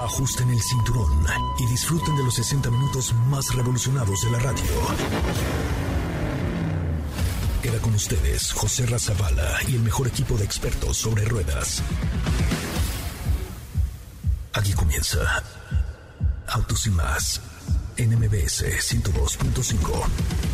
Ajusten el cinturón y disfruten de los 60 minutos más revolucionados de la radio. Queda con ustedes José Razabala y el mejor equipo de expertos sobre ruedas. Aquí comienza Autos y más en MBS 102.5.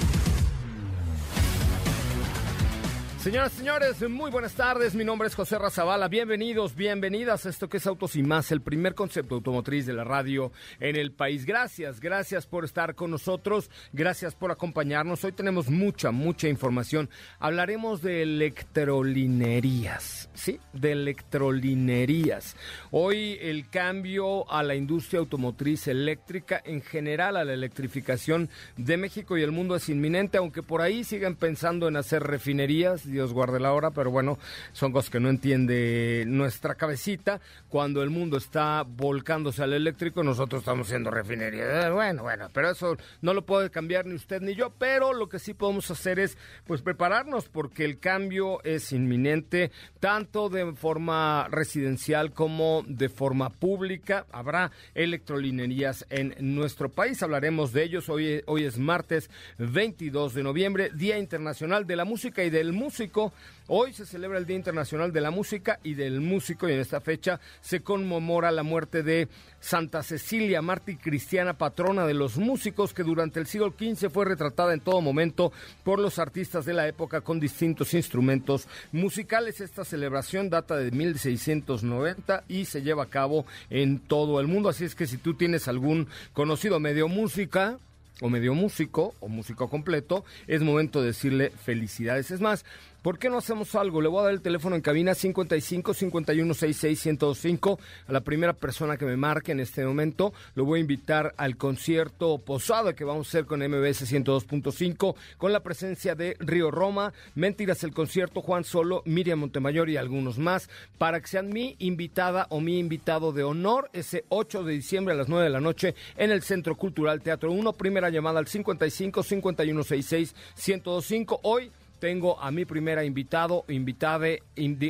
Señoras y señores, muy buenas tardes. Mi nombre es José Razabala. Bienvenidos, bienvenidas a esto que es Autos y Más, el primer concepto automotriz de la radio en el país. Gracias, gracias por estar con nosotros, gracias por acompañarnos. Hoy tenemos mucha, mucha información. Hablaremos de electrolinerías, ¿sí? De electrolinerías. Hoy el cambio a la industria automotriz eléctrica, en general a la electrificación de México y el mundo es inminente, aunque por ahí sigan pensando en hacer refinerías Dios guarde la hora, pero bueno, son cosas que no entiende nuestra cabecita. Cuando el mundo está volcándose al eléctrico, nosotros estamos siendo refinería. Eh, bueno, bueno, pero eso no lo puede cambiar ni usted ni yo, pero lo que sí podemos hacer es pues prepararnos porque el cambio es inminente, tanto de forma residencial como de forma pública. Habrá electrolinerías en nuestro país, hablaremos de ellos. Hoy, hoy es martes 22 de noviembre, Día Internacional de la Música y del Músico Hoy se celebra el Día Internacional de la Música y del Músico y en esta fecha se conmemora la muerte de Santa Cecilia, mártir cristiana patrona de los músicos que durante el siglo XV fue retratada en todo momento por los artistas de la época con distintos instrumentos musicales. Esta celebración data de 1690 y se lleva a cabo en todo el mundo. Así es que si tú tienes algún conocido medio música, o medio músico o músico completo, es momento de decirle felicidades. Es más, ¿Por qué no hacemos algo? Le voy a dar el teléfono en cabina 55 51 66 1025 a la primera persona que me marque en este momento. Lo voy a invitar al concierto posado que vamos a hacer con MBS 102.5 con la presencia de Río Roma, Mentiras el concierto, Juan Solo, Miriam Montemayor y algunos más para que sean mi invitada o mi invitado de honor ese 8 de diciembre a las 9 de la noche en el Centro Cultural Teatro 1. Primera llamada al 55 51 66 1025. Hoy tengo a mi primera invitado invitade,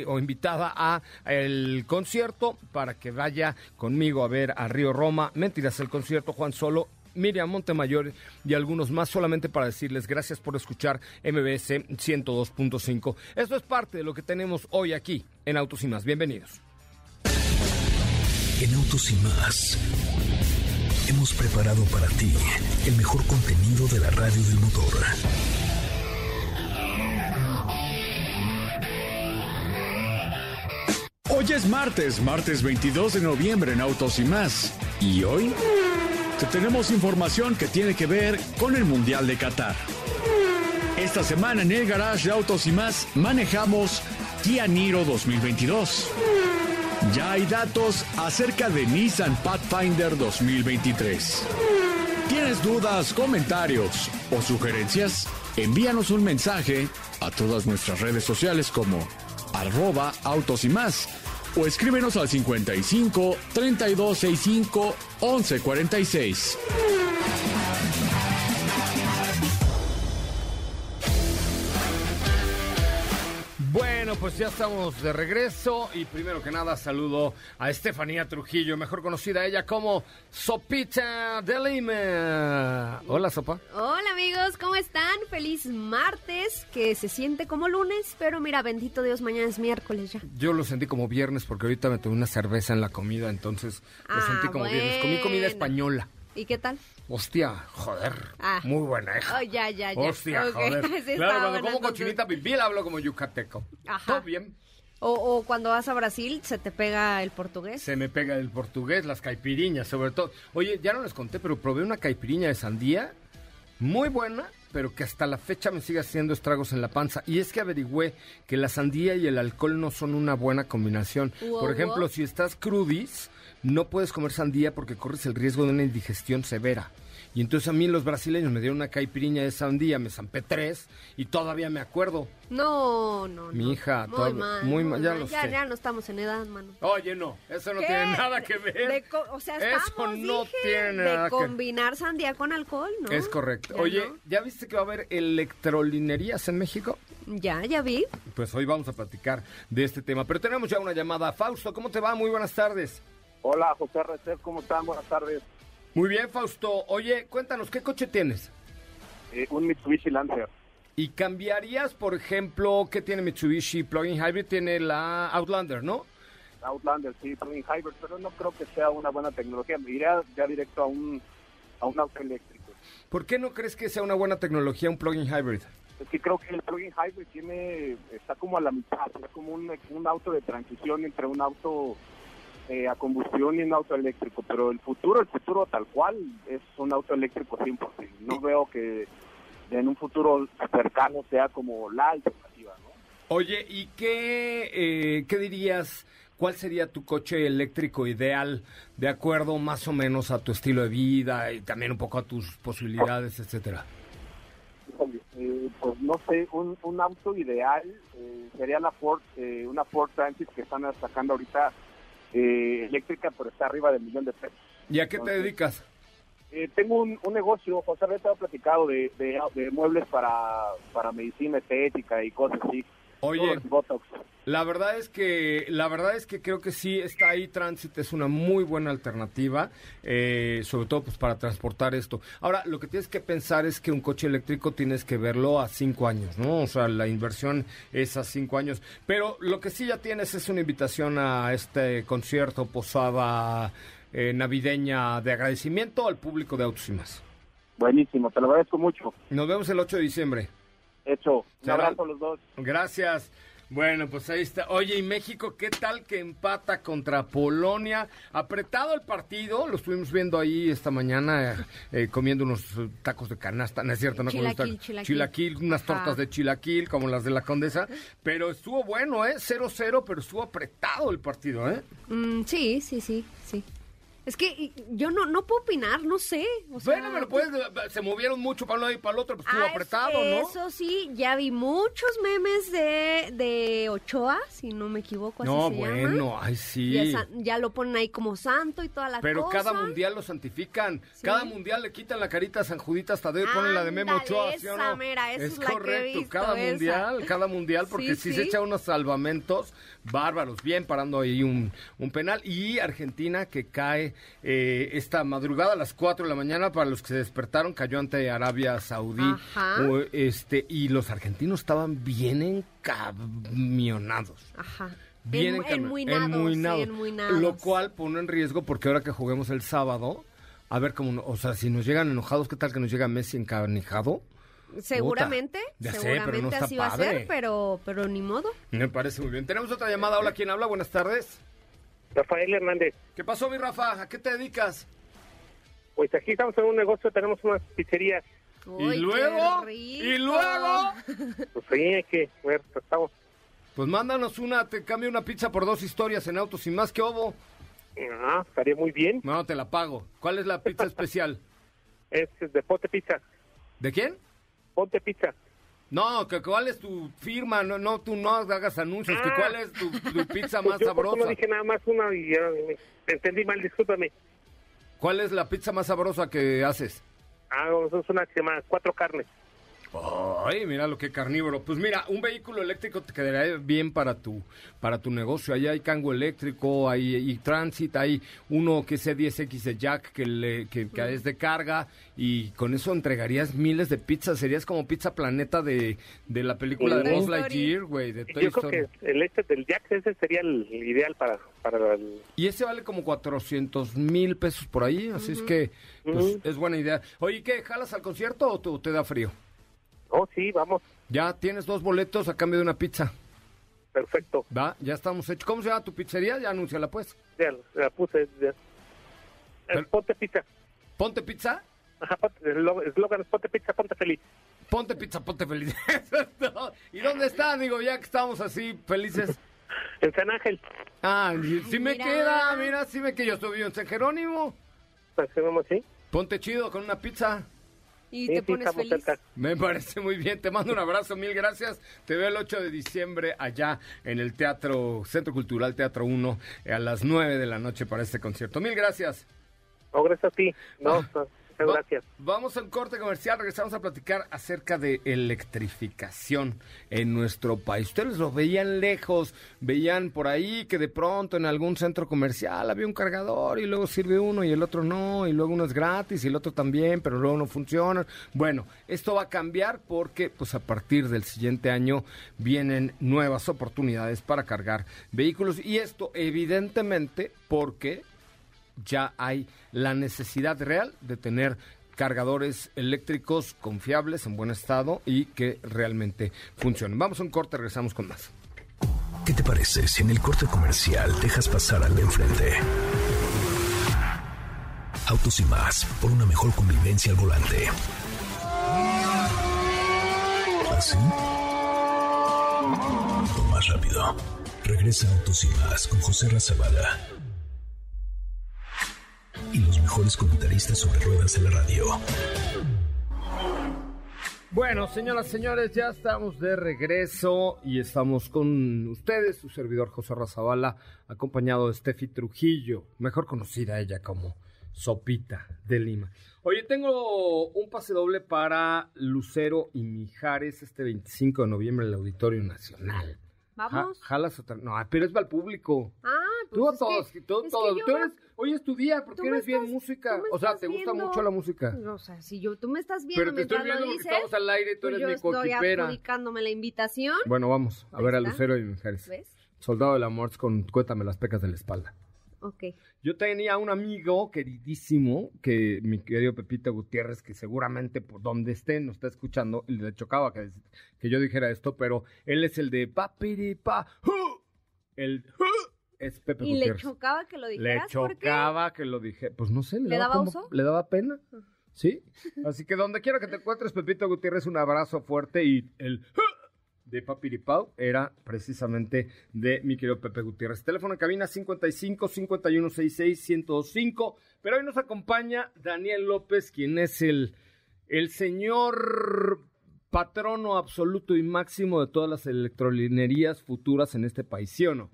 o invitada a el concierto para que vaya conmigo a ver a Río Roma. Mentiras, el concierto Juan Solo Miriam Montemayor y algunos más solamente para decirles gracias por escuchar MBS 102.5. Esto es parte de lo que tenemos hoy aquí en Autos y Más. Bienvenidos. En Autos y Más hemos preparado para ti el mejor contenido de la radio del motor. Hoy es martes, martes 22 de noviembre en Autos y más. Y hoy te tenemos información que tiene que ver con el Mundial de Qatar. Esta semana en el garage de Autos y más manejamos Kia Niro 2022. Ya hay datos acerca de Nissan Pathfinder 2023. ¿Tienes dudas, comentarios o sugerencias? Envíanos un mensaje a todas nuestras redes sociales como arroba autos y más o escríbenos al 55 3265 1146. Bueno, pues ya estamos de regreso y primero que nada saludo a Estefanía Trujillo, mejor conocida ella como Sopita de Lima. Hola, Sopa. Hola, amigos, ¿cómo están? Feliz martes, que se siente como lunes, pero mira, bendito Dios, mañana es miércoles ya. Yo lo sentí como viernes porque ahorita me tomé una cerveza en la comida, entonces lo Ah, sentí como viernes. Comí comida española. ¿Y qué tal? Hostia, joder. Ah. Muy buena, hija. Oh, ya, ya, ya. Hostia, joder. sí claro, cuando como entonces. cochinita hablo como yucateco. Ajá. Todo bien. O, o cuando vas a Brasil, se te pega el portugués. Se me pega el portugués, las caipiriñas, sobre todo. Oye, ya no les conté, pero probé una caipiriña de sandía muy buena, pero que hasta la fecha me sigue haciendo estragos en la panza. Y es que averigüé que la sandía y el alcohol no son una buena combinación. Wow, Por ejemplo, wow. si estás crudis, no puedes comer sandía porque corres el riesgo de una indigestión severa. Y entonces a mí los brasileños me dieron una caipiriña de sandía, me zampé tres y todavía me acuerdo. No, no, no. Mi hija, muy mal, muy mal, ya lo ya, sé. ya no estamos en edad, mano. Oye, no, eso no ¿Qué? tiene nada que ver. De o sea, Eso no dije, tiene nada de que- combinar sandía con alcohol, ¿no? Es correcto. Ya Oye, no. ¿ya viste que va a haber electrolinerías en México? Ya, ya vi. Pues hoy vamos a platicar de este tema. Pero tenemos ya una llamada. Fausto, ¿cómo te va? Muy buenas tardes. Hola, José Recep, ¿cómo están? Buenas tardes. Muy bien, Fausto. Oye, cuéntanos, ¿qué coche tienes? Eh, un Mitsubishi Lancer. ¿Y cambiarías, por ejemplo, qué tiene Mitsubishi Plug-in Hybrid? Tiene la Outlander, ¿no? Outlander, sí, plug-in hybrid, pero no creo que sea una buena tecnología. Me iría ya directo a un, a un auto eléctrico. ¿Por qué no crees que sea una buena tecnología un plug-in hybrid? Es que creo que el plug-in hybrid tiene, está como a la mitad, es como un, un auto de transición entre un auto eh, a combustión y un auto eléctrico, pero el futuro, el futuro tal cual es un auto eléctrico 100%. No veo que en un futuro cercano sea como la alternativa, ¿no? Oye, ¿y qué, eh, qué dirías? ¿Cuál sería tu coche eléctrico ideal de acuerdo más o menos a tu estilo de vida y también un poco a tus posibilidades, etcétera? Eh, pues no sé, un, un auto ideal eh, sería la Ford, eh, una Ford Transit que están sacando ahorita eh, eléctrica, pero está arriba del millón de pesos. ¿Y a qué te dedicas? Eh, tengo un, un negocio, José Reta ha platicado de, de, de muebles para, para medicina estética y cosas así. Oye, Botox. La verdad es que la verdad es que creo que sí está ahí Transit es una muy buena alternativa, eh, sobre todo pues para transportar esto. Ahora lo que tienes que pensar es que un coche eléctrico tienes que verlo a cinco años, ¿no? O sea la inversión es a cinco años. Pero lo que sí ya tienes es una invitación a este concierto posada eh, navideña de agradecimiento al público de Autos y más. Buenísimo, te lo agradezco mucho. Nos vemos el 8 de diciembre. Hecho, un Será- abrazo a los dos. Gracias. Bueno, pues ahí está. Oye, ¿y México qué tal que empata contra Polonia? Apretado el partido, lo estuvimos viendo ahí esta mañana eh, eh, comiendo unos tacos de canasta, no es cierto, no Chilaquil, tacos- chilaquil. chilaquil, unas Ajá. tortas de chilaquil como las de la Condesa, pero estuvo bueno, ¿eh? 0-0, pero estuvo apretado el partido, ¿eh? Mm, sí, sí, sí, sí. Es que yo no, no puedo opinar, no sé. O sea, bueno, pero puedes, se movieron mucho para un lado y para el otro, pues estuvo Ah, apretado, ¿no? Eso sí, ya vi muchos memes de, de Ochoa, si no me equivoco, así No, se bueno, llama. ay sí. Ya, ya lo ponen ahí como santo y toda la Pero cosa. cada mundial lo santifican. Sí. Cada mundial le quitan la carita a San Juditas Tadeo y ponen la de Memo Ochoa, ¿sí o esa no? esa es es la que he correcto, visto, cada esa. mundial, cada mundial, porque Sí, si se echa unos salvamentos bárbaros, bien parando ahí un, un penal. Y Argentina que cae eh, esta madrugada a las 4 de la mañana, para los que se despertaron, cayó ante Arabia Saudí. Ajá. O, este, y los argentinos estaban bien encamionados. Ajá. Bien En- encami- enmuinados, sí. Lo cual pone en riesgo porque ahora que juguemos el sábado, a ver cómo, o sea, si nos llegan enojados, ¿qué tal que nos llega Messi encanijado? Seguramente, Ya sé, seguramente pero no está así va a ser, pero, pero ni modo. Me parece muy bien. Tenemos otra llamada. Hola, ¿quién habla? Buenas tardes. Rafael Hernández, ¿Qué pasó, mi Rafa? ¿A qué te dedicas? pues aquí estamos en un negocio, tenemos unas pizzerías. Uy, y luego, y luego, Pues ahí hay que ver, pues, estamos. pues mándanos una, te cambio una pizza por dos historias en autos sin más que obo. Ah, estaría muy bien. No, te la pago. ¿Cuál es la pizza especial? Es de Ponte Pizza. ¿De quién? Ponte Pizza. No, que cuál es tu firma, no, no, tú no hagas anuncios, que Ah. cuál es tu, tu pizza Pues más yo sabrosa. no dije nada más una y ya me entendí mal, discúlpame. ¿Cuál es la pizza más sabrosa que haces? Ah, es una que se llama Cuatro Carnes. Ay, mira lo que carnívoro. Pues mira, un vehículo eléctrico te quedaría bien para tu para tu negocio. Allá hay Cango eléctrico, hay y Transit, hay uno que es E10X de Jack que, le, que, que es de carga y con eso entregarías miles de pizzas. Serías como Pizza Planeta de, de la película de Buzz. Lightyear, güey, de Toy Yo creo que el este del Jack ese sería el ideal para, para el... Y ese vale como 400 mil pesos por ahí, así es que pues, es buena idea. Oye, ¿qué? ¿Jalas al concierto o te, te da frío? Oh, sí, vamos. Ya tienes dos boletos a cambio de una pizza. Perfecto. Va, ya estamos hechos. ¿Cómo se llama tu pizzería? Ya anúnciala pues. Ya la puse. Ya. Pero- El Ponte Pizza. Ponte pizza, Ajá, ponte- el lo- eslogan es Ponte Pizza, ponte feliz. ponte pizza, ponte feliz. ¿Y dónde está? Digo, ya que estamos así felices. En San Ángel. Ah, sí me Mira. queda, mira, sí me queda. Yo estoy en San Jerónimo. Hacemos así. Ponte chido con una pizza. Y Sí, te sí, pones feliz. cerca. Me parece muy bien. Te mando un abrazo, mil gracias. Te veo el 8 de diciembre allá en el Teatro Centro Cultural Teatro 1 a las 9 de la noche para este concierto. Mil gracias. No, gracias a ti. No, Ah. no, Muchas gracias. Vamos al corte comercial, regresamos a platicar acerca de electrificación en nuestro país. Ustedes lo veían lejos, veían por ahí que de pronto en algún centro comercial había un cargador y luego sirve uno y el otro no, y luego uno es gratis y el otro también, pero luego no funciona. Bueno, esto va a cambiar porque pues a partir del siguiente año vienen nuevas oportunidades para cargar vehículos y esto evidentemente porque ya hay la necesidad real de tener cargadores eléctricos confiables, en buen estado y que realmente funcionen. Vamos a un corte, regresamos con más. ¿Qué te parece si en el corte comercial dejas pasar al de enfrente? Autos y más, por una mejor convivencia al volante. ¿Así? O más rápido. Regresa Autos y más con José Razabala mejores sobre ruedas en la radio. Bueno, señoras señores, ya estamos de regreso y estamos con ustedes, su servidor José Razabala, acompañado de Steffi Trujillo, mejor conocida ella como Sopita de Lima. Oye, tengo un pase doble para Lucero y Mijares este 25 de noviembre en el Auditorio Nacional. Vamos. Ja, jalas otra. No, pero es para el público. Ah, pues Tú a todos, que- tú, es todos. yo Tú no- eres, hoy es tu día porque eres bien estás- música. tú me O sea, te gusta viendo- mucho la música. O sea, si yo, tú me estás viendo Pero te estoy viendo lo porque dices, estamos al aire tú pues eres yo mi estoy coquipera. adjudicándome la invitación. Bueno, vamos a ver a está. Lucero y Mijares. ¿Ves? Soldado del amor con Cuéntame las pecas de la espalda. Ok. Yo tenía un amigo queridísimo, que mi querido Pepito Gutiérrez, que seguramente por donde esté nos está escuchando, le chocaba que, que yo dijera esto, pero él es el de papiripa, ¡ju! el ¡ju! es Pepe ¿Y le chocaba que lo Le dijeras? ¿Por qué? chocaba que lo dije, pues no sé, le, ¿Le daba, daba como- le daba pena. Sí, así que donde quiera que te encuentres, Pepito Gutiérrez, un abrazo fuerte y el. De Papiripau era precisamente de mi querido Pepe Gutiérrez. Teléfono en cabina 55 51 66 1025. Pero hoy nos acompaña Daniel López, quien es el, el señor patrono absoluto y máximo de todas las electrolinerías futuras en este país, ¿sí o no?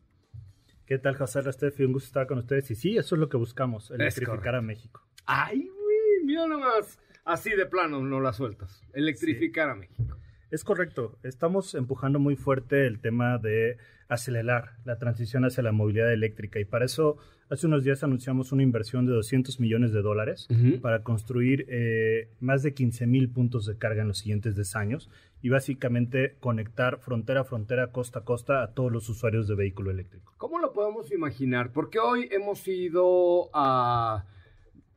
¿Qué tal, José Restefi? Un gusto estar con ustedes. Y sí, eso es lo que buscamos, electrificar a México. Ay, güey, mira nomás. Así de plano no la sueltas. Electrificar a México. Es correcto. Estamos empujando muy fuerte el tema de acelerar la transición hacia la movilidad eléctrica. Y para eso, hace unos días anunciamos una inversión de 200 millones de dólares para construir eh, más de 15 mil puntos de carga en los siguientes 10 años y básicamente conectar frontera a frontera, costa a costa a todos los usuarios de vehículo eléctrico. ¿Cómo lo podemos imaginar? Porque hoy hemos ido a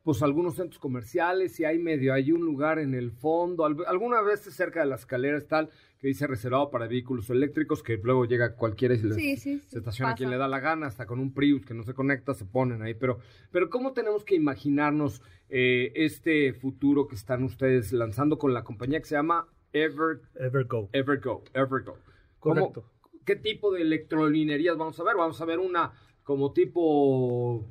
pues algunos centros comerciales y hay medio, hay un lugar en el fondo, al- alguna vez cerca de las escaleras tal, que dice reservado para vehículos eléctricos, que luego llega cualquiera y se, les- Sí, sí, sí, se estaciona pasa. quien le da la gana, hasta con un Prius que no se conecta, se ponen ahí. Pero, pero ¿cómo tenemos que imaginarnos eh, este futuro que están ustedes lanzando con la compañía que se llama Ever, Evergo. Evergo? Evergo. ¿Cómo- Correcto. ¿Qué tipo de electrolinerías vamos a ver? Vamos a ver una como tipo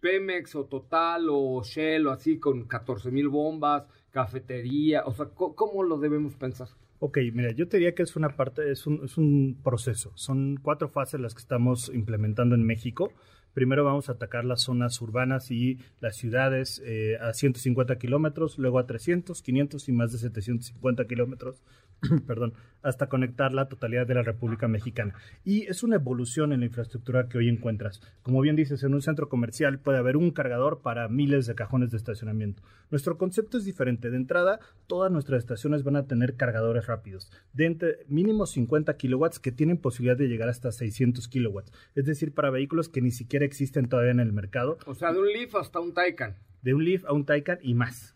Pemex o Total o Shell o así con 14 mil bombas, cafetería, o sea, ¿cómo lo debemos pensar? Ok, mira, yo te diría que es una parte, es un, es un proceso. Son cuatro fases las que estamos implementando en México. Primero vamos a atacar las zonas urbanas y las ciudades eh, a 150 kilómetros, luego a 300, 500 y más de 750 kilómetros, perdón, hasta conectar la totalidad de la República Mexicana. Y es una evolución en la infraestructura que hoy encuentras. Como bien dices, en un centro comercial puede haber un cargador para miles de cajones de estacionamiento. Nuestro concepto es diferente. De entrada, todas nuestras estaciones van a tener cargadores rápidos, de entre mínimo 50 kilowatts que tienen posibilidad de llegar hasta 600 kilowatts. Es decir, para vehículos que ni siquiera existen todavía en el mercado, O sea, de un Leaf hasta un Taycan. de un Leaf a un Taycan y más.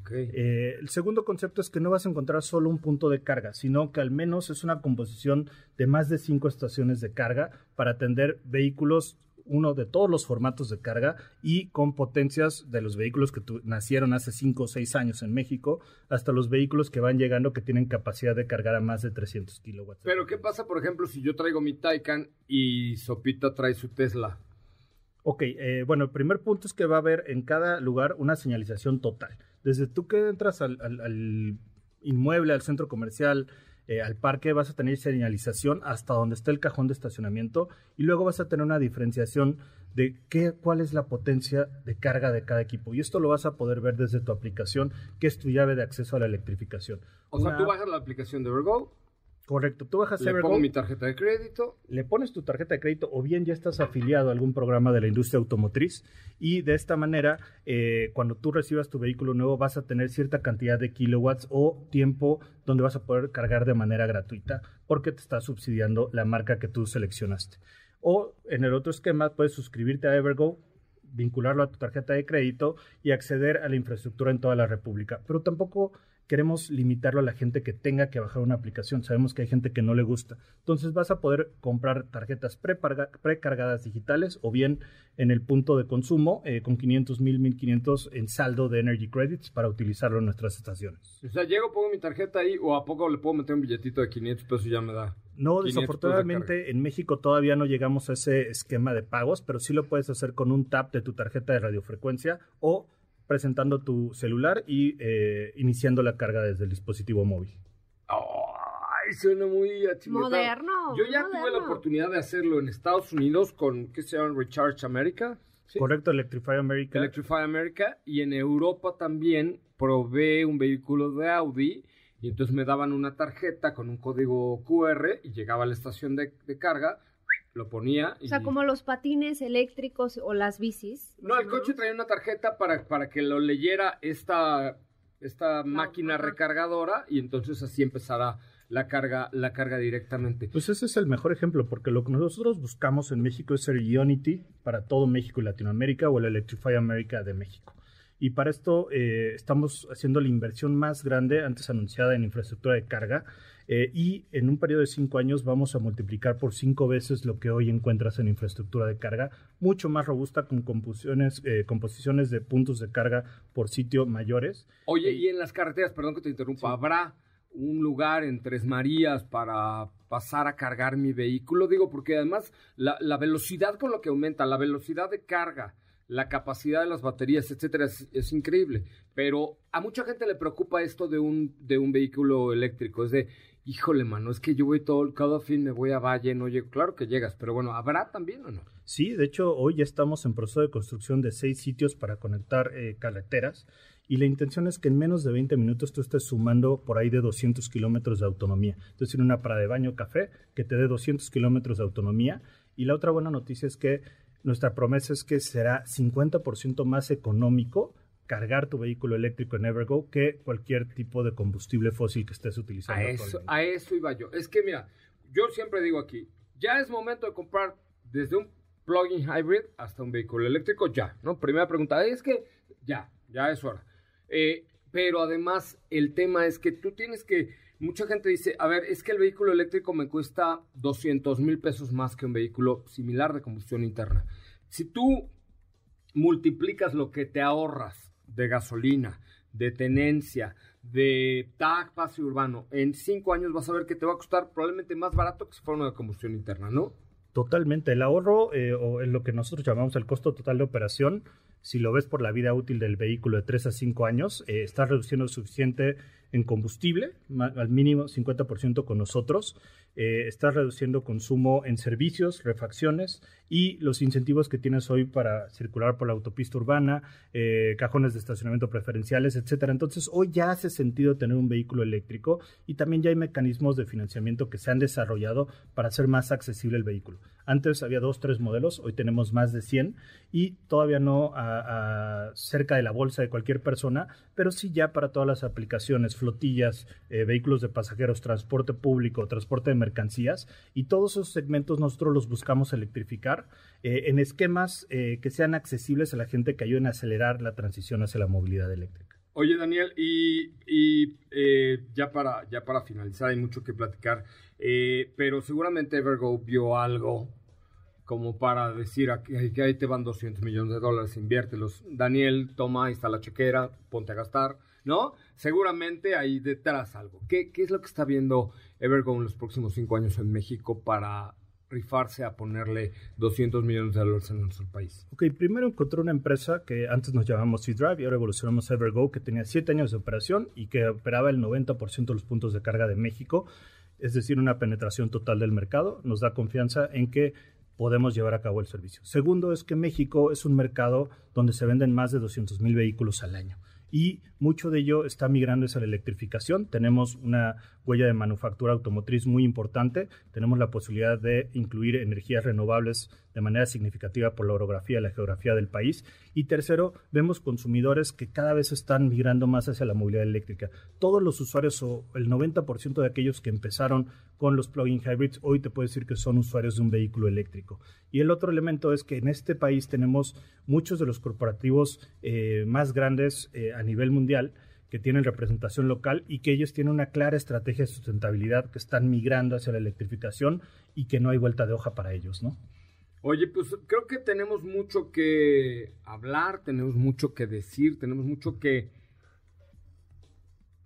Ok. Eh, el segundo concepto es que no vas a encontrar solo un punto de carga, sino que al menos es una composición de más de cinco estaciones de carga para atender vehículos, uno de todos los formatos de carga y con potencias de los vehículos que tu- nacieron hace cinco o seis años en México, hasta los vehículos que van llegando que tienen capacidad de cargar a más de 300 kilowatts. Pero ¿qué pasa, por ejemplo, si yo traigo mi Taycan y Sopita trae su Tesla? Ok, eh, bueno, el primer punto es que va a haber en cada lugar una señalización total. Desde tú que entras al, al- al inmueble, al centro comercial, eh, al parque, vas a tener señalización hasta donde esté el cajón de estacionamiento y luego vas a tener una diferenciación de qué, cuál es la potencia de carga de cada equipo. Y esto lo vas a poder ver desde tu aplicación, que es tu llave de acceso a la electrificación. O sea, tú bajas la aplicación de Evergo, Correcto, tú bajas le pongo mi tarjeta de crédito. Le pones tu tarjeta de crédito o bien ya estás afiliado a algún programa de la industria automotriz y de esta manera, eh, cuando tú recibas tu vehículo nuevo, vas a tener cierta cantidad de kilowatts o tiempo donde vas a poder cargar de manera gratuita porque te está subsidiando la marca que tú seleccionaste. O en el otro esquema, puedes suscribirte a Evergo, vincularlo a tu tarjeta de crédito y acceder a la infraestructura en toda la República. Pero tampoco queremos limitarlo a la gente que tenga que bajar una aplicación. Sabemos que hay gente que no le gusta. Entonces vas a poder comprar tarjetas precargadas digitales o bien en el punto de consumo eh, con 500 mil, 1500 en saldo de Energy Credits para utilizarlo en nuestras estaciones. O sea, llego, pongo mi tarjeta ahí o a poco le puedo meter un billetito de 500 pesos y ya me da. No, desafortunadamente en México todavía no llegamos a ese esquema de pagos, pero sí lo puedes hacer con un tap de tu tarjeta de radiofrecuencia o presentando tu celular y eh, iniciando la carga desde el dispositivo móvil. Ay, suena muy Moderno. Yo ya tuve la oportunidad de hacerlo en Estados Unidos con, ¿qué se llama? Recharge America. Correcto, Electrify America. Electrify America. Y en Europa también probé un vehículo de Audi y entonces me daban una tarjeta con un código QR y llegaba a la estación de carga lo ponía. O sea, como los patines eléctricos o las bicis. No, el coche traía una tarjeta para, para que lo leyera esta, esta máquina recargadora y entonces así empezara la carga, la carga directamente. Pues ese es el mejor ejemplo, porque lo que nosotros buscamos en México es ser Unity para todo México y Latinoamérica o el Electrify America de México. Y para esto eh, estamos haciendo la inversión más grande antes anunciada en infraestructura de carga eh, y en un periodo de cinco años vamos a multiplicar por cinco veces lo que hoy encuentras en infraestructura de carga, mucho más robusta con composiciones, eh, composiciones de puntos de carga por sitio mayores. Oye, y en las carreteras, perdón que te interrumpa, ¿habrá un lugar en Tres Marías para pasar a cargar mi vehículo? Digo, porque además la, la velocidad con lo que aumenta, la velocidad de carga, la capacidad de las baterías, etcétera, es, increíble. Pero a mucha gente le preocupa esto de un, de un vehículo eléctrico. Es de, híjole, mano, es que yo voy todo, cada fin me voy a Valle, no llego. Claro que llegas, pero bueno, ¿habrá también o no? Sí, de hecho, hoy ya estamos en proceso de construcción de seis sitios para conectar eh, carreteras y la intención es que en menos de 20 minutos tú estés sumando por ahí de 200 kilómetros de autonomía. Es decir, una parada de baño café que te dé 200 kilómetros de autonomía. Y la otra buena noticia es que nuestra promesa es que será 50% más económico cargar tu vehículo eléctrico en Evergo que cualquier tipo de combustible fósil que estés utilizando. A eso, a eso iba yo. Es que mira, yo siempre digo aquí, ya es momento de comprar desde un plug-in hybrid hasta un vehículo eléctrico, ya, ¿no? Primera pregunta, es que ya, ya es hora. Eh, pero además el tema es que tú tienes que, mucha gente dice, a ver, es que el vehículo eléctrico me cuesta 200 mil pesos más que un vehículo similar de combustión interna. Si tú multiplicas lo que te ahorras de gasolina, de tenencia, de TAC, pase urbano, en cinco años vas a ver que te va a costar probablemente más barato que si fuera una de combustión interna, ¿no? Totalmente. El ahorro, eh, o en lo que nosotros llamamos el costo total de operación, si lo ves por la vida útil del vehículo de 3 a 5 años, eh, estás reduciendo suficiente en combustible, al mínimo 50% con nosotros. Eh, estás reduciendo consumo en servicios, refacciones y los incentivos que tienes hoy para circular por la autopista urbana, eh, cajones de estacionamiento preferenciales, etcétera. Entonces, hoy ya hace sentido tener un vehículo eléctrico y también ya hay mecanismos de financiamiento que se han desarrollado para hacer más accesible el vehículo. Antes había dos, tres modelos, hoy tenemos más de 100 y todavía no cerca de la bolsa de cualquier persona, pero sí ya para todas las aplicaciones, flotillas, eh, vehículos de pasajeros, transporte público, transporte de mercancías y todos esos segmentos nosotros los buscamos electrificar eh, en esquemas eh, que sean accesibles a la gente que ayuden a acelerar la transición hacia la movilidad eléctrica. Oye Daniel, y, ya, para, ya para finalizar hay mucho que platicar, pero seguramente Evergo vio algo como para decir que ahí te van 200 millones de dólares, inviértelos. Daniel, toma, ahí está la chequera, ponte a gastar, ¿no? Seguramente hay detrás algo. ¿Qué, es lo que está viendo Evergo en los próximos cinco años en México para rifarse a ponerle 200 millones de dólares en nuestro país? Ok, primero encontré una empresa que antes nos llamamos C-Drive y ahora evolucionamos Evergo, que tenía siete años de operación y que operaba el 90% de los puntos de carga de México, es decir, una penetración total del mercado. Nos da confianza en que podemos llevar a cabo el servicio. Segundo es que México es un mercado donde se venden más de 200 mil vehículos al año y mucho de ello está migrando hacia la electrificación. Tenemos una huella de manufactura automotriz muy importante. Tenemos la posibilidad de incluir energías renovables de manera significativa por la orografía y la geografía del país. Y tercero, vemos consumidores que cada vez están migrando más hacia la movilidad eléctrica. Todos los usuarios o el 90% de aquellos que empezaron con los plug-in hybrids hoy te puedo decir que son usuarios de un vehículo eléctrico. Y el otro elemento es que en este país tenemos muchos de los corporativos eh, más grandes eh, a nivel mundial que tienen representación local y que ellos tienen una clara estrategia de sustentabilidad, que están migrando hacia la electrificación y que no hay vuelta de hoja para ellos, ¿no? Oye, pues creo que tenemos mucho que hablar, tenemos mucho que decir, tenemos mucho que...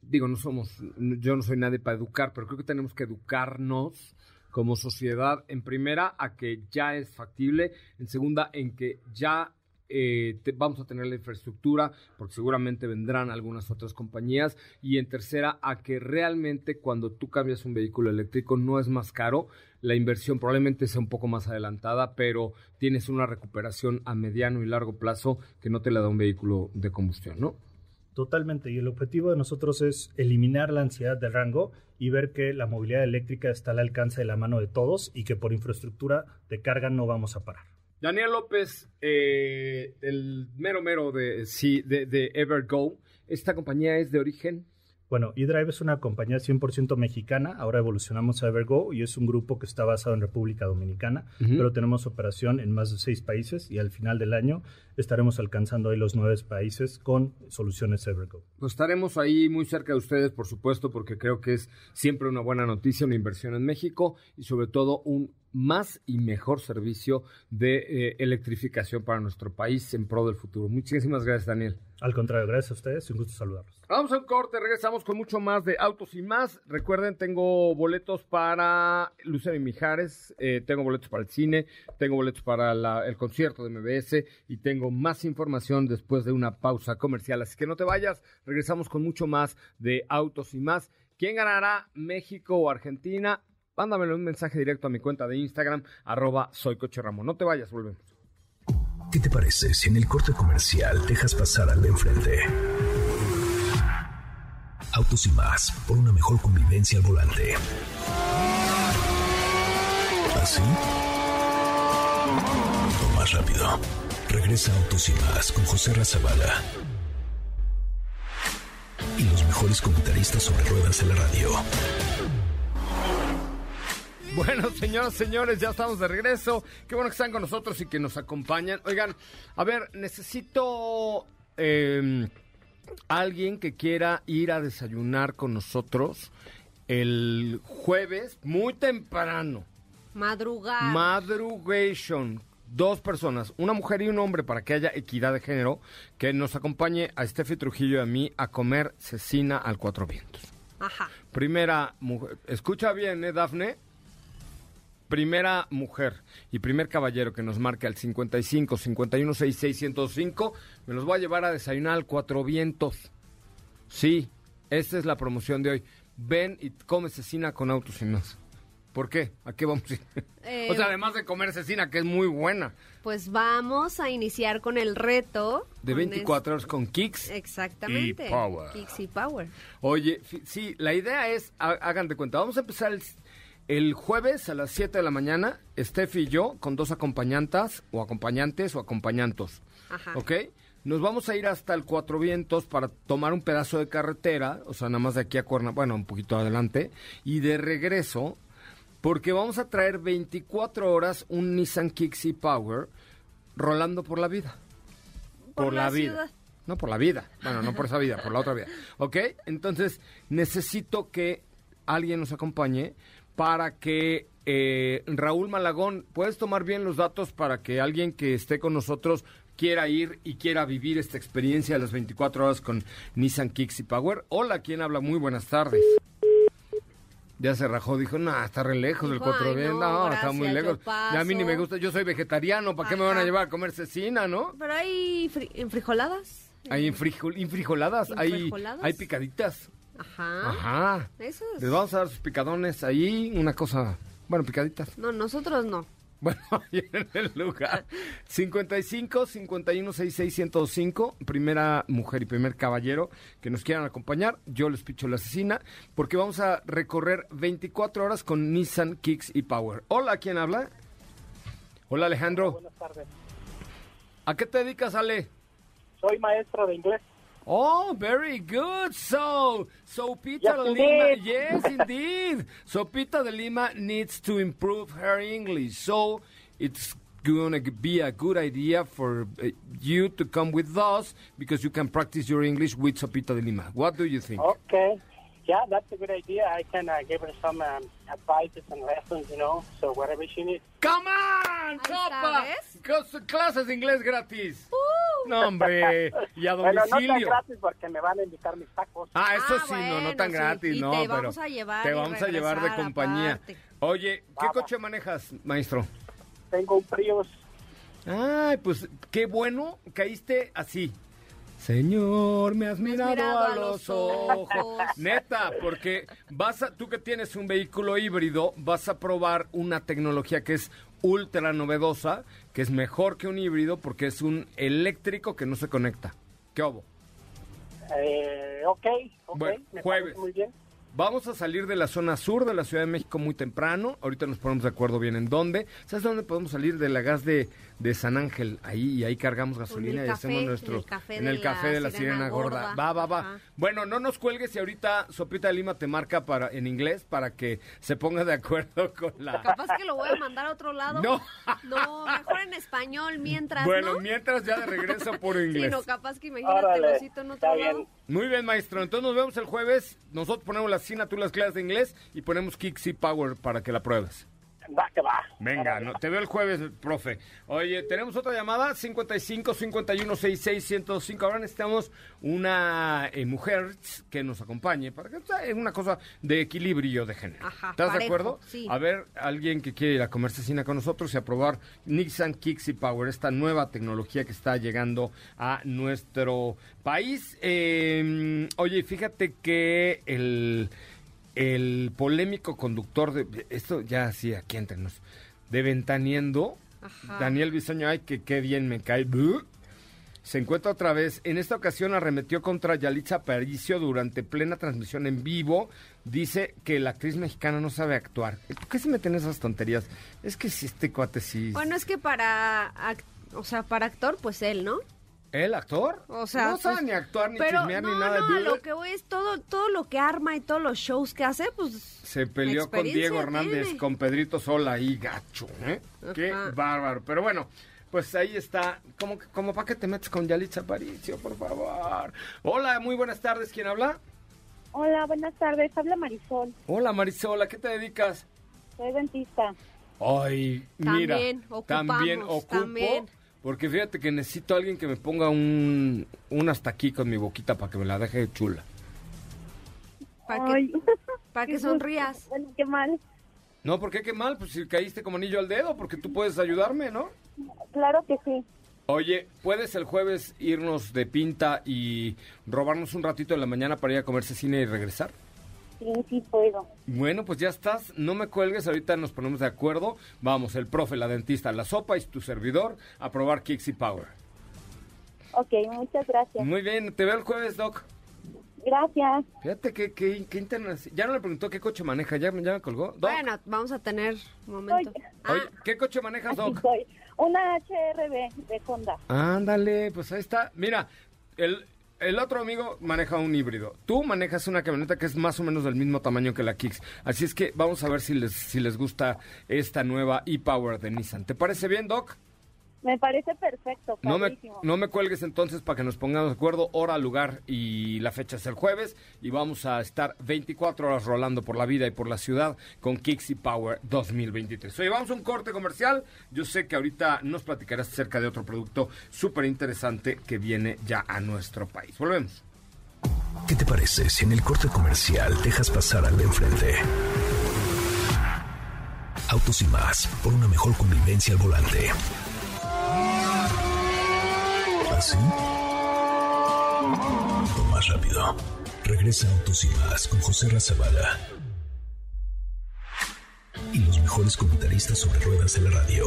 Digo, no somos, yo no soy nadie para educar, pero creo que tenemos que educarnos como sociedad, en primera, a que ya es factible, en segunda, en que ya eh, vamos a tener la infraestructura, porque seguramente vendrán algunas otras compañías, y en tercera, a que realmente cuando tú cambias un vehículo eléctrico no es más caro, la inversión probablemente sea un poco más adelantada, pero tienes una recuperación a mediano y largo plazo que no te la da un vehículo de combustión, ¿no? Totalmente, y el objetivo de nosotros es eliminar la ansiedad del rango y ver que la movilidad eléctrica está al alcance de la mano de todos y que por infraestructura de carga no vamos a parar. Daniel López, eh, el mero mero de, sí, de, de Evergo, ¿esta compañía es de origen? Bueno, eDrive es una compañía 100% mexicana, ahora evolucionamos a Evergo y es un grupo que está basado en República Dominicana, pero tenemos operación en más de seis países y al final del año estaremos alcanzando ahí los nueve países con soluciones Evergo. Pues estaremos ahí muy cerca de ustedes, por supuesto, porque creo que es siempre una buena noticia, una inversión en México y sobre todo un más y mejor servicio de eh, electrificación para nuestro país en pro del futuro. Muchísimas gracias, Daniel. Al contrario, gracias a ustedes, un gusto saludarlos. Vamos a un corte, regresamos con mucho más de Autos y más. Recuerden, tengo boletos para Lucero y Mijares, eh, tengo boletos para el cine, tengo boletos para el concierto de MBS y tengo más información después de una pausa comercial. Así que no te vayas, regresamos con mucho más de Autos y más. ¿Quién ganará, México o Argentina? Mándamelo un mensaje directo a mi cuenta de Instagram, arroba soy Coche Ramón. No te vayas, volvemos. ¿Qué te parece si en el corte comercial dejas pasar al de enfrente? Autos y más, por una mejor convivencia al volante. ¿Así? O más rápido. Regresa Autos y más con José Razabala. Y los mejores comentaristas sobre ruedas en la radio. Bueno, señoras, señores, ya estamos de regreso. Qué bueno que están con nosotros y que nos acompañan. Oigan, a ver, necesito eh, alguien que quiera ir a desayunar con nosotros el jueves, muy temprano. Madrugar. Madrugation. Dos personas, una mujer y un hombre, para que haya equidad de género, que nos acompañe a Steffi Trujillo y a mí a comer cecina al Cuatro Vientos. Ajá. Primera mujer. Escucha bien, ¿eh, Dafne? primera mujer y primer caballero que nos marque al 55 51 66 105, me los voy a llevar a desayunar al Cuatro Vientos. Sí, esta es la promoción de hoy. Ven y come cecina con autos y más. ¿Por qué? ¿A qué vamos a ir? Eh, o sea, además de comer cecina, que es muy buena. Pues vamos a iniciar con el reto. De con 24 horas con Kicks. Exactamente. Y Power. Kicks y Power. Oye, sí, la idea es, hagan de cuenta, vamos a empezar el, el jueves a las 7 de la mañana, Steph y yo, con dos acompañantas, o acompañantes, o acompañantos. Ajá. ¿Ok? Nos vamos a ir hasta el Cuatro Vientos para tomar un pedazo de carretera, o sea, nada más de aquí a Cuerna, bueno, un poquito adelante, y de regreso, porque vamos a traer 24 horas un Nissan Kicks Power rolando por la vida. Por la vida. ciudad. No, por la vida. Bueno, no por esa vida, por la otra vida. ¿Ok? Entonces, necesito que alguien nos acompañe para que eh, Raúl Malagón, puedes tomar bien los datos para que alguien que esté con nosotros quiera ir y quiera vivir esta experiencia de las 24 horas con Nissan Kicks y Power. Hola, ¿quién habla? Muy buenas tardes. Ya se rajó, dijo, no, está re lejos del Dijo, cuatro "Ay, bien, no, no, está muy lejos. Ya a mí ni paso". me gusta, yo soy vegetariano, ¿para qué me van a llevar a comer cecina, no? Pero hay fri- enfrijoladas. Hay infrijol- infrijoladas, hay, ¿Infrijoladas? hay picaditas. Ajá. Ajá. Eso es- Les vamos a dar sus picadones ahí, una cosa, bueno, picaditas. No, nosotros no. Bueno, en el lugar. 55 51 66 105, primera mujer y primer caballero que nos quieran acompañar. Yo les picho la asesina porque vamos a recorrer 24 horas con Nissan Kicks y Power. Hola, ¿quién habla? Hola, Alejandro. Buenas tardes. ¿A qué te dedicas, Ale? Soy maestro de inglés. Oh, very good. So, so Pita Yes, de Lima, indeed. yes, indeed. So Pita de Lima needs to improve her English. So it's going to be a good idea for uh, you to come with us because you can practice your English with Sopita de Lima. What do you think? Okay. Yeah, that's a good idea. I can uh, give her some um, advices and lessons, you know, so whatever she needs. Come on, Clases de inglés gratis. No, hombre. Y a Bueno, no tan domicilio. gratis porque me van a invitar mis tacos. Ah, eso Ah, sí, no, no tan sí. gratis, Y no, te pero vamos a llevar te vamos a llevar de compañía. aparte. Oye, ¿qué Vamos. coche manejas, maestro? Tengo un Prius. Ay, pues qué bueno caíste así. Señor, me has mirado, a los ojos. Neta, porque vas a, tú que tienes un vehículo híbrido, vas a probar una tecnología que es ultra novedosa, que es mejor que un híbrido porque es un eléctrico que no se conecta. ¿Qué hubo? Eh, ok, ok. Bueno, me jueves. Muy bien. Vamos a salir de la zona sur de la Ciudad de México muy temprano. Ahorita nos ponemos de acuerdo bien en dónde. ¿Sabes dónde podemos salir? De la gas de, de San Ángel. Ahí, y ahí cargamos gasolina y café, hacemos en nuestro. el café en de el café la de la sirena sirena gorda. gorda. Va, va, va. Ajá. Bueno, no nos cuelgues y ahorita Sopita de Lima te marca para en inglés para que se ponga de acuerdo con la. Capaz que lo voy a mandar a otro lado. No. No, mejor en español mientras, Bueno, ¿no? mientras ya de regreso Sí, inglés. no, capaz que imagínate Órale, el osito en otro lado. bien. Muy bien, maestro. Entonces nos vemos el jueves. Nosotros ponemos la cina, tú las clases de inglés y ponemos Kicks y Power para que la pruebes. Va que va. Venga, no, te veo el jueves, profe. Oye, tenemos otra llamada, 55 51 66 105. Ahora necesitamos una eh, mujer que nos acompañe para que sea una cosa de equilibrio de género. Ajá, ¿Estás de acuerdo? sí. A ver, alguien que quiere ir a comer cecina con nosotros y a probar Nissan Kicks y Power, esta nueva tecnología que está llegando a nuestro país. Eh, oye, fíjate que el el polémico conductor de esto ya sí aquí entre nos de Ventaniendo Ajá. Daniel Bisoño ay que qué bien me cae Buh. se encuentra otra vez en esta ocasión arremetió contra Yalitza Aparicio durante plena transmisión en vivo dice que la actriz mexicana no sabe actuar ¿por qué se meten esas tonterías? es que si este cuate sí Bueno, es que para, o sea, para actor, pues él, ¿no? ¿El actor? O sea, no sabe pues, ni actuar ni pero chismear no, ni nada no, lo que voy es todo, todo lo que arma y todos los shows que hace, pues Se peleó con Diego Hernández, tiene. con Pedrito Sola y gacho, ¿eh? Qué bárbaro. Pero bueno, pues ahí está. ¿Cómo, como para qué te metes con Yalitza Aparicio, por favor? Hola, muy buenas tardes. ¿Quién habla? Hola, buenas tardes. Habla Marisol. Hola, Marisol. ¿A qué te dedicas? Soy dentista. Ay, mira. También ocupamos, también ocupo. también. Porque fíjate que necesito a alguien que me ponga un, un hasta aquí con mi boquita para que me la deje chula. para que, para que Qué sonrías. Bueno, qué mal. No, ¿por qué qué mal? Pues si caíste como anillo al dedo, porque tú puedes ayudarme, ¿no? Claro que sí. Oye, ¿puedes el jueves irnos de pinta y robarnos un ratito de la mañana para ir a comerse cine y regresar? Sí, sí puedo. Bueno, pues ya estás, no me cuelgues, ahorita nos ponemos de acuerdo. Vamos, el profe, la dentista, la sopa y tu servidor a probar Kicks y Power. Ok, muchas gracias. Muy bien, te veo el jueves, Doc. Gracias. Fíjate que, que, que Ya no le preguntó qué coche maneja, ya, ya me colgó. Doc, Bueno, vamos a tener un momento. Oye. Ah, oye, ¿qué coche manejas, Doc? soy. Una HRB de Honda. Ándale, pues ahí está. Mira, el, el otro amigo maneja un híbrido. Tú manejas una camioneta que es más o menos del mismo tamaño que la Kicks. Así es que vamos a ver si les, si les gusta esta nueva e-Power de Nissan. ¿Te parece bien, Doc? Me parece perfecto. No me, padrísimo. no me cuelgues entonces para que nos pongamos de acuerdo. Hora, lugar y la fecha es el jueves. Y vamos a estar 24 horas rolando por la vida y por la ciudad con y Power 2023. Oye, vamos a un corte comercial. Yo sé que ahorita nos platicarás acerca de otro producto súper interesante que viene ya a nuestro país. Volvemos. ¿Qué te parece si en el corte comercial dejas pasar al de enfrente? Autos y más, por una mejor convivencia al volante. Más rápido. Regresa Autos y más con José Razabala. y los mejores comentaristas sobre ruedas en la radio.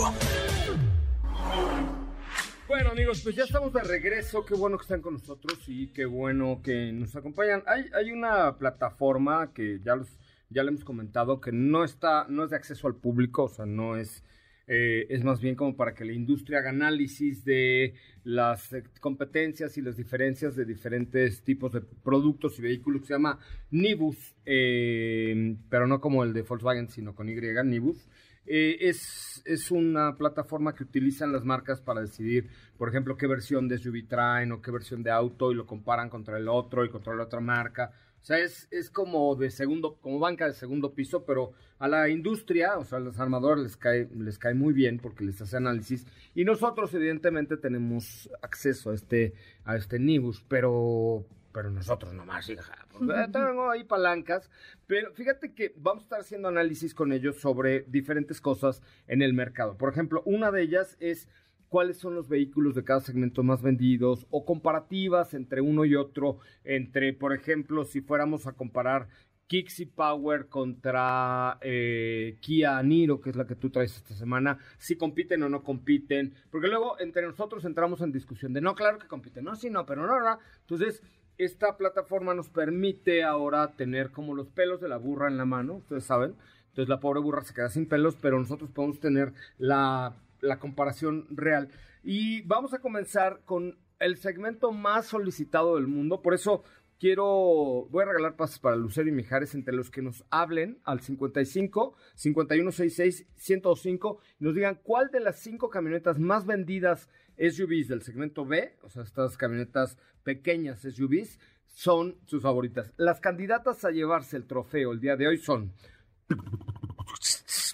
Bueno amigos, pues ya estamos de regreso, qué bueno que están con nosotros y qué bueno que nos acompañan. Hay, hay una plataforma que ya los, ya le hemos comentado que no está, no es de acceso al público, o sea, no es, eh, es más bien como para que la industria haga análisis de las eh, competencias y las diferencias de diferentes tipos de productos y vehículos se llama Nibus, eh, pero no como el de Volkswagen, sino con Y, Nibus. Eh, es, es una plataforma que utilizan las marcas para decidir, por ejemplo, qué versión de SUV traen o qué versión de auto y lo comparan contra el otro y contra la otra marca. O sea, es, es como de segundo, como banca de segundo piso, pero a la industria, o sea, a los armadores les cae, les cae muy bien porque les hace análisis. Y nosotros, evidentemente, tenemos acceso a este, a este Nibus, pero, pero nosotros nomás, hija. Pues, eh, tengo ahí palancas, pero fíjate que vamos a estar haciendo análisis con ellos sobre diferentes cosas en el mercado. Por ejemplo, una de ellas es cuáles son los vehículos de cada segmento más vendidos o comparativas entre uno y otro, entre, por ejemplo, si fuéramos a comparar Kixi Power contra eh, Kia Niro, que es la que tú traes esta semana, si compiten o no compiten, porque luego entre nosotros entramos en discusión de no, claro que compiten, no, sí, no, pero no, no. Entonces, esta plataforma nos permite ahora tener como los pelos de la burra en la mano, ustedes saben. Entonces la pobre burra se queda sin pelos, pero nosotros podemos tener la, la comparación real. Y vamos a comenzar con el segmento más solicitado del mundo. Por eso quiero, voy a regalar pases para Lucero y Mijares entre los que nos hablen al 55 5166 105 y nos digan cuál de las cinco camionetas más vendidas SUVs del segmento B, o sea, estas camionetas pequeñas SUVs, son sus favoritas. Las candidatas a llevarse el trofeo el día de hoy son.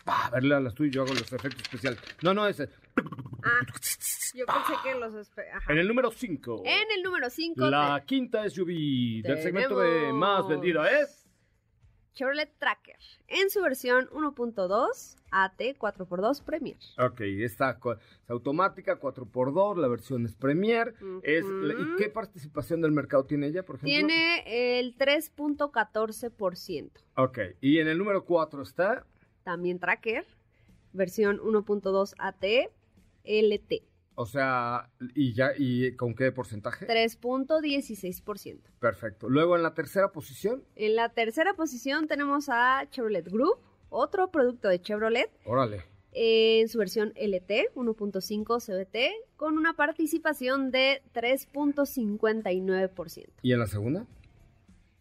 A verle a las tuyas, yo hago los efectos especiales. No, no, ese. Ah, yo pensé que los... espe- Ajá. En el número 5. En el número 5, La quinta SUV del segmento Tenemos- más vendida es. Chevrolet Tracker, en su versión 1.2 AT 4x2 Premier. Ok, esta co- es automática, 4x2, la versión es Premier. es, la- ¿Y Ujú. qué participación del mercado tiene ella, por ejemplo? Tiene el 3.14%. Ok, y en el número 4 está. También Tracker, versión 1.2 AT LT, O sea, ¿y ya y con qué porcentaje? 3.16%. Perfecto. Luego en la tercera posición, En la tercera posición tenemos a Chevrolet Group, otro producto de Chevrolet, órale. en su versión LT 1.5 CVT, con una participación de 3.59%. ¿Y en la segunda?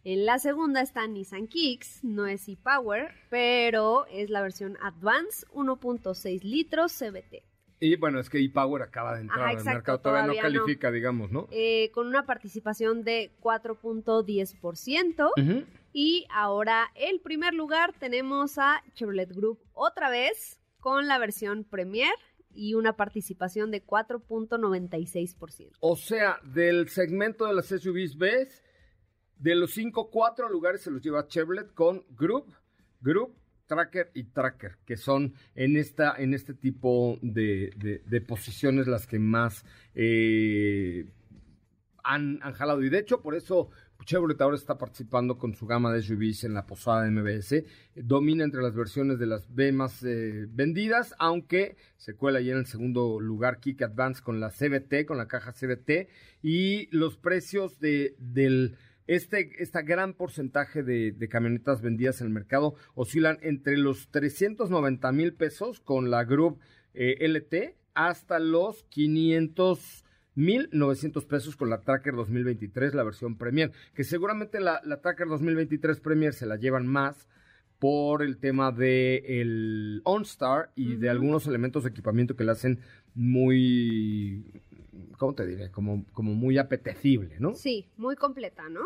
En la segunda está Nissan Kicks, no es e-Power, pero es la versión Advance 1.6 litros CVT, Y bueno, es que ePower acaba de entrar Ajá, al exacto, mercado, todavía, no todavía no. califica, digamos, ¿no? eh, con una participación de 4.10%. Ujú. Y ahora el primer lugar tenemos a Chevrolet Group otra vez con la versión Premier y una participación de 4.96%. O sea, del segmento de las SUVs ¿ves? De los cinco, cuatro lugares se los lleva Chevrolet con Group, Group, Tracker y Tracker, que son en esta, en este tipo de, de- posiciones las que más eh, han, han jalado. Y de hecho, por eso Chevrolet ahora está participando con su gama de SUVs en la posada de MBS. Domina entre las versiones de las B más eh, vendidas, aunque se cuela ahí en el segundo lugar Kick Advance con la CBT, con la caja CBT. Y los precios de, del este, esta gran porcentaje de, de camionetas vendidas en el mercado oscilan entre los 390 mil pesos con la Group eh, LT hasta los 500 1.900 pesos con la Tracker 2023, la versión Premier, que seguramente la, la Tracker 2023 Premier se la llevan más por el tema de el OnStar y de algunos elementos de equipamiento que la hacen muy, ¿cómo te diré? Como, como muy apetecible, ¿no? Sí, muy completa, ¿no?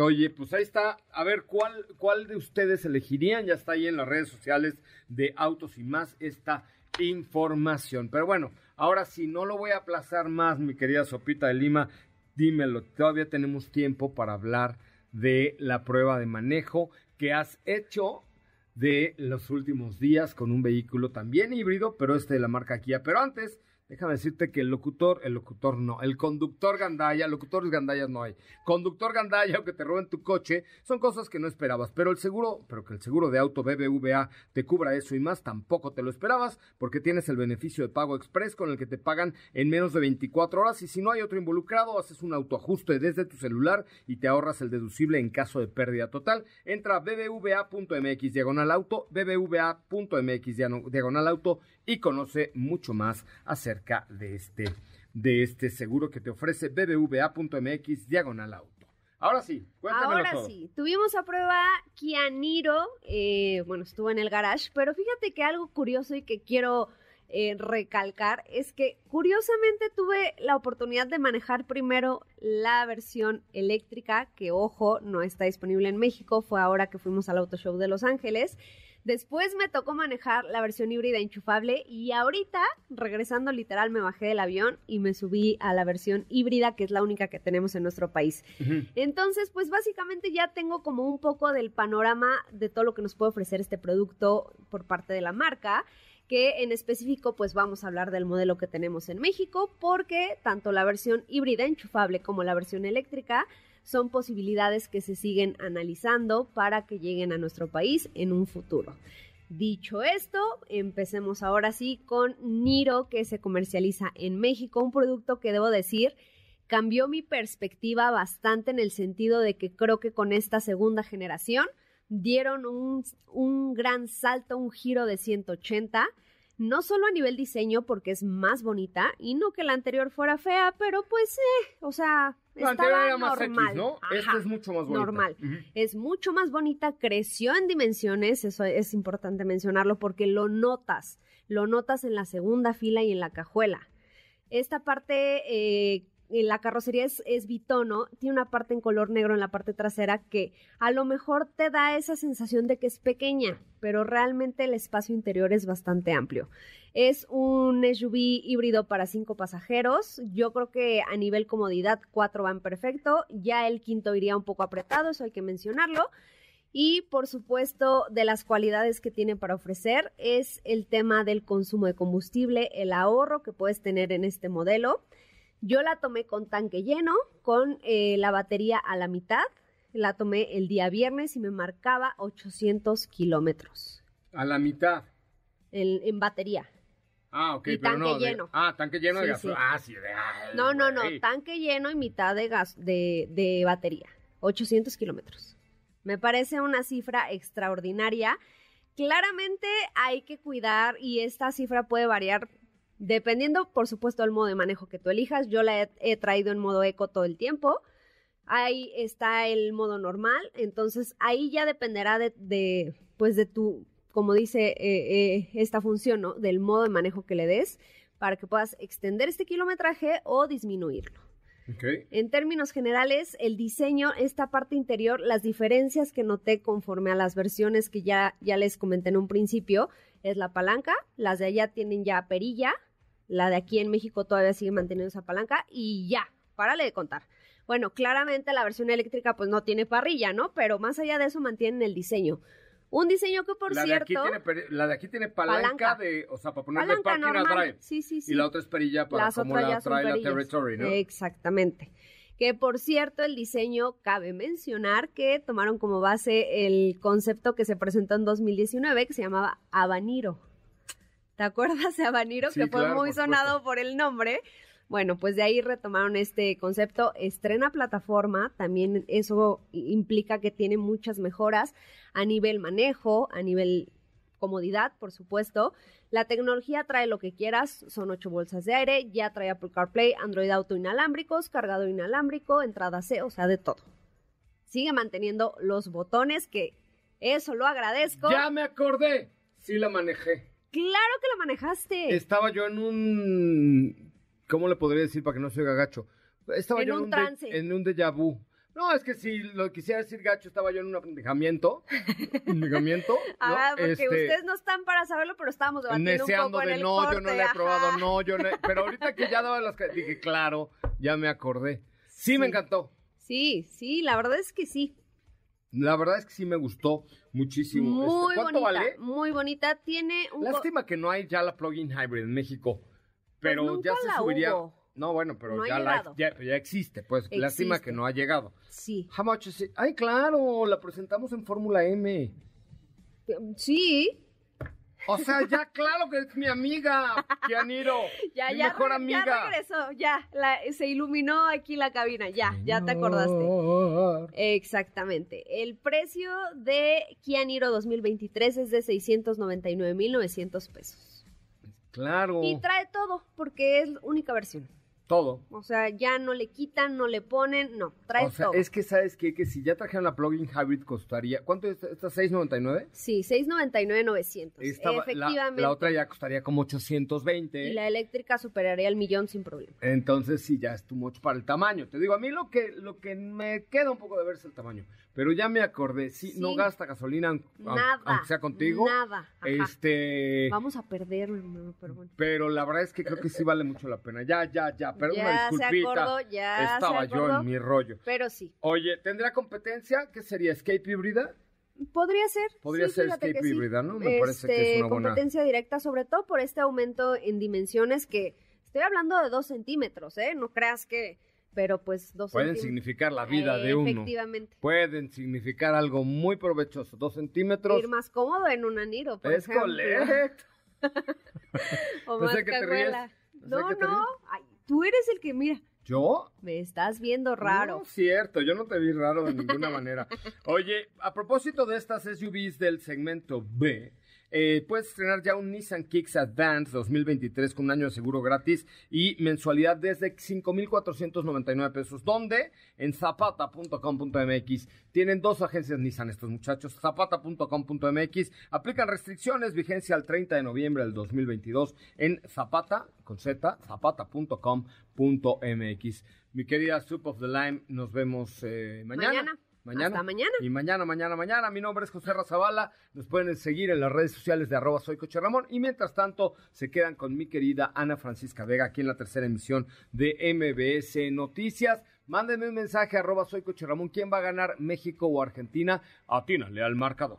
Oye, pues ahí está. A ver, ¿cuál, ¿cuál de ustedes elegirían? Ya está ahí en las redes sociales de Autos y más esta información. Pero bueno, ahora sí, no lo voy a aplazar más, mi querida Sopita de Lima. Dímelo, todavía tenemos tiempo para hablar de la prueba de manejo que has hecho de los últimos días con un vehículo también híbrido, pero este de la marca Kia. Pero antes, Déjame decirte que el locutor, el locutor no, el conductor gandaya, locutores gandayas no hay. Conductor gandaya o que te roben tu coche son cosas que no esperabas, pero el seguro, pero que el seguro de auto BBVA te cubra eso y más tampoco te lo esperabas porque tienes el beneficio de pago express con el que te pagan en menos de 24 horas y si no hay otro involucrado haces un autoajuste desde tu celular y te ahorras el deducible en caso de pérdida total. Entra a bbva.mx diagonal auto, bbva.mx diagonal auto y conoce mucho más acerca de este, de este seguro que te ofrece bbva.mx diagonal auto. Ahora sí, cuéntamelo Ahora todo. sí, tuvimos a prueba Kia Niro, eh, bueno, estuvo en el garage, pero fíjate que algo curioso y que quiero eh, recalcar es que curiosamente tuve la oportunidad de manejar primero la versión eléctrica, que ojo, no está disponible en México, fue ahora que fuimos al Auto Show de Los Ángeles. Después me tocó manejar la versión híbrida enchufable y ahorita, regresando literal, me bajé del avión y me subí a la versión híbrida, que es la única que tenemos en nuestro país. Entonces, pues básicamente ya tengo como un poco del panorama de todo lo que nos puede ofrecer este producto por parte de la marca que en específico pues vamos a hablar del modelo que tenemos en México porque tanto la versión híbrida enchufable como la versión eléctrica son posibilidades que se siguen analizando para que lleguen a nuestro país en un futuro. Dicho esto, empecemos ahora sí con Niro, que se comercializa en México, un producto que debo decir cambió mi perspectiva bastante en el sentido de que creo que con esta segunda generación dieron un, un gran salto, un giro de 180 no solo a nivel diseño porque es más bonita y no que la anterior fuera fea, pero pues, eh, o sea, La estaba anterior era más normal. X, ¿no? Ajá, Esta es mucho más bonita. Normal. Es mucho más bonita, creció en dimensiones, eso es importante mencionarlo porque lo notas, lo notas en la segunda fila y en la cajuela. Esta parte, eh, la carrocería es, es bitono, tiene una parte en color negro en la parte trasera que a lo mejor te da esa sensación de que es pequeña, pero realmente el espacio interior es bastante amplio. Es un SUV híbrido para cinco pasajeros. Yo creo que a nivel comodidad cuatro van perfecto. Ya el quinto iría un poco apretado, eso hay que mencionarlo. Y por supuesto, de las cualidades que tiene para ofrecer es el tema del consumo de combustible, el ahorro que puedes tener en este modelo. Yo la tomé con tanque lleno, con eh, la batería a la mitad. La tomé el día viernes y me marcaba 800 kilómetros A la mitad. en, en batería. Ah, ok, Y pero tanque no. de- lleno. ah, tanque lleno de Sí, gasolina. sí. Ah, sí, de. ay, No, no, no, tanque lleno y mitad de gas de, de batería. 800 kilómetros. Me parece una cifra extraordinaria. Claramente hay que cuidar y esta cifra puede variar dependiendo, por supuesto, del modo de manejo que tú elijas. Yo la he, he traído en modo eco todo el tiempo. Ahí está el modo normal, entonces ahí ya dependerá de, de, pues de tu, como dice eh, eh, esta función, ¿no? Del modo de manejo que le des para que puedas extender este kilometraje o disminuirlo. En términos generales, el diseño, esta parte interior, las diferencias que noté conforme a las versiones que ya, ya les comenté en un principio, es la palanca, las de allá tienen ya perilla, la de aquí en México todavía sigue manteniendo esa palanca y ya, párale de contar. Bueno, claramente la versión eléctrica pues no tiene parrilla, ¿no? Pero más allá de eso mantienen el diseño. Un diseño que por la, cierto... tiene, la de aquí tiene palanca, Palanca. de. O sea, para ponerle parking al normal. drive. Sí, sí, sí. Y la otra es perilla para Las como la trae la. Territory, ¿no? Exactamente. Que por cierto, el diseño cabe mencionar que tomaron como base el concepto que se presentó en 2019 que se llamaba Habanero. ¿Te acuerdas de Habanero? Sí, que fue claro, muy por sonado por el nombre. Bueno, pues de ahí retomaron este concepto. Estrena plataforma, también eso implica que tiene muchas mejoras a nivel manejo, a nivel comodidad, por supuesto. La tecnología trae lo que quieras, son ocho bolsas de aire, ya trae Apple CarPlay, Android Auto inalámbricos, cargador inalámbrico, entrada C, o sea, de todo. Sigue manteniendo los botones, que eso lo agradezco. Ya me acordé. Sí la manejé. Claro que lo manejaste. Estaba yo en un. ¿Cómo le podría decir para que no se oiga gacho? Estaba En yo un de- trance. en un déjà vu. No, es que si lo quisiera decir gacho, estaba yo en un apendejamiento. ¿Apendejamiento? ¿no? Ah, porque Este, ustedes no están para saberlo, pero estábamos debatiendo un poco en de el no, corte. yo no le he ajá. probado, no, yo no he- Pero ahorita que ya daba las. Dije, claro, ya me acordé. Sí, me encantó. Sí, sí, la verdad es que sí. La verdad es que sí me gustó muchísimo. Muy Este, ¿Cuánto bonita, vale? muy bonita. Tiene un... Lástima que no hay ya la plug-in hybrid en México. pero Pues nunca ya se la subiría. hubo. No, bueno, pero No ya, la- llegado. ya, ya existe, pues lástima que no ha llegado. Sí. How much is it? Ay, claro, la presentamos en Fórmula M. Sí. O sea, ya claro que es mi amiga, Kianiro. Ya, mi ya, mejor amiga. ya regresó, ya, la- se iluminó aquí la cabina, ya, ya te acordaste. Exactamente. El precio de Kia Niro 2023 es de 699,900 pesos. Claro, Y trae todo, porque es única versión. Todo. O sea, ya no le quitan, no le ponen, no, trae O sea, todo. es que sabes qué? que si ya trajeran la plug-in hybrid costaría, ¿cuánto es esta? ¿699? Sí, 699,900. Esta- la- Efectivamente. La, otra ya costaría como 820. Y la eléctrica superaría el millón sin problema. Entonces sí, ya es too much para el tamaño. Te digo, a mí lo que, lo que me queda un poco de ver es el tamaño. Pero ya me acordé, sí, Sí. no gasta gasolina, Nada. aunque sea contigo. Nada. Ajá. Este, Vamos a perderlo, hermano, pero bueno. pero la verdad es que creo que sí vale mucho la pena. Ya, ya, ya, una Ya se disculpita. acordó, ya Estaba se yo en mi rollo. Pero sí. Oye, ¿tendrá competencia? ¿Qué sería? ¿Escape híbrida? Podría ser. Podría sí, ser escape sí. híbrida, ¿no? Me parece que es Este, una buena- competencia directa, sobre todo por este aumento en dimensiones que estoy hablando de dos centímetros, ¿eh? No creas que, pero pues dos Pueden centímetros. significar la vida de uno. Efectivamente. Pueden significar algo muy provechoso. Dos centímetros. Ir más cómodo en un aniro, por Es ejemplo. correcto. O No sé más te ríes. No te no. Ay, tú eres el que, mira, ¿Yo? me estás viendo raro. No, cierto, yo no te vi raro de ninguna manera. Oye, a propósito de estas SUVs del segmento B, eh, puedes estrenar ya un Nissan Kicks Advance 2023 con un año de seguro gratis y mensualidad desde 5,499 pesos. ¿Dónde? En zapata.com.mx. Tienen dos agencias Nissan estos muchachos. Zapata.com.mx. Aplican restricciones, vigencia al 30 de noviembre del 2022 en Zapata, con Z, zapata.com.mx. Mi querida Soup of the Lime, nos vemos eh, mañana. Mañana. Hasta mañana. Y mañana, mañana, mañana. Mi nombre es José Razabala. Nos pueden seguir en las redes sociales de arroba soy Coche Ramón. Y mientras tanto, se quedan con mi querida Ana Francisca Vega aquí en la tercera emisión de MBS Noticias. Mándenme un mensaje arroba soy Coche Ramón. ¿Quién va a ganar México o Argentina? Atínale al marcador.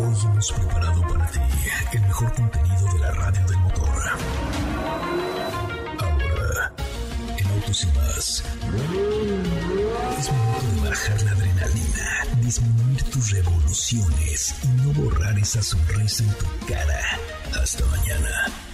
Hoy hemos preparado para ti el mejor contenido de la radio del es momento de bajar la adrenalina, disminuir tus revoluciones y no borrar esa sonrisa en tu cara. Hasta mañana.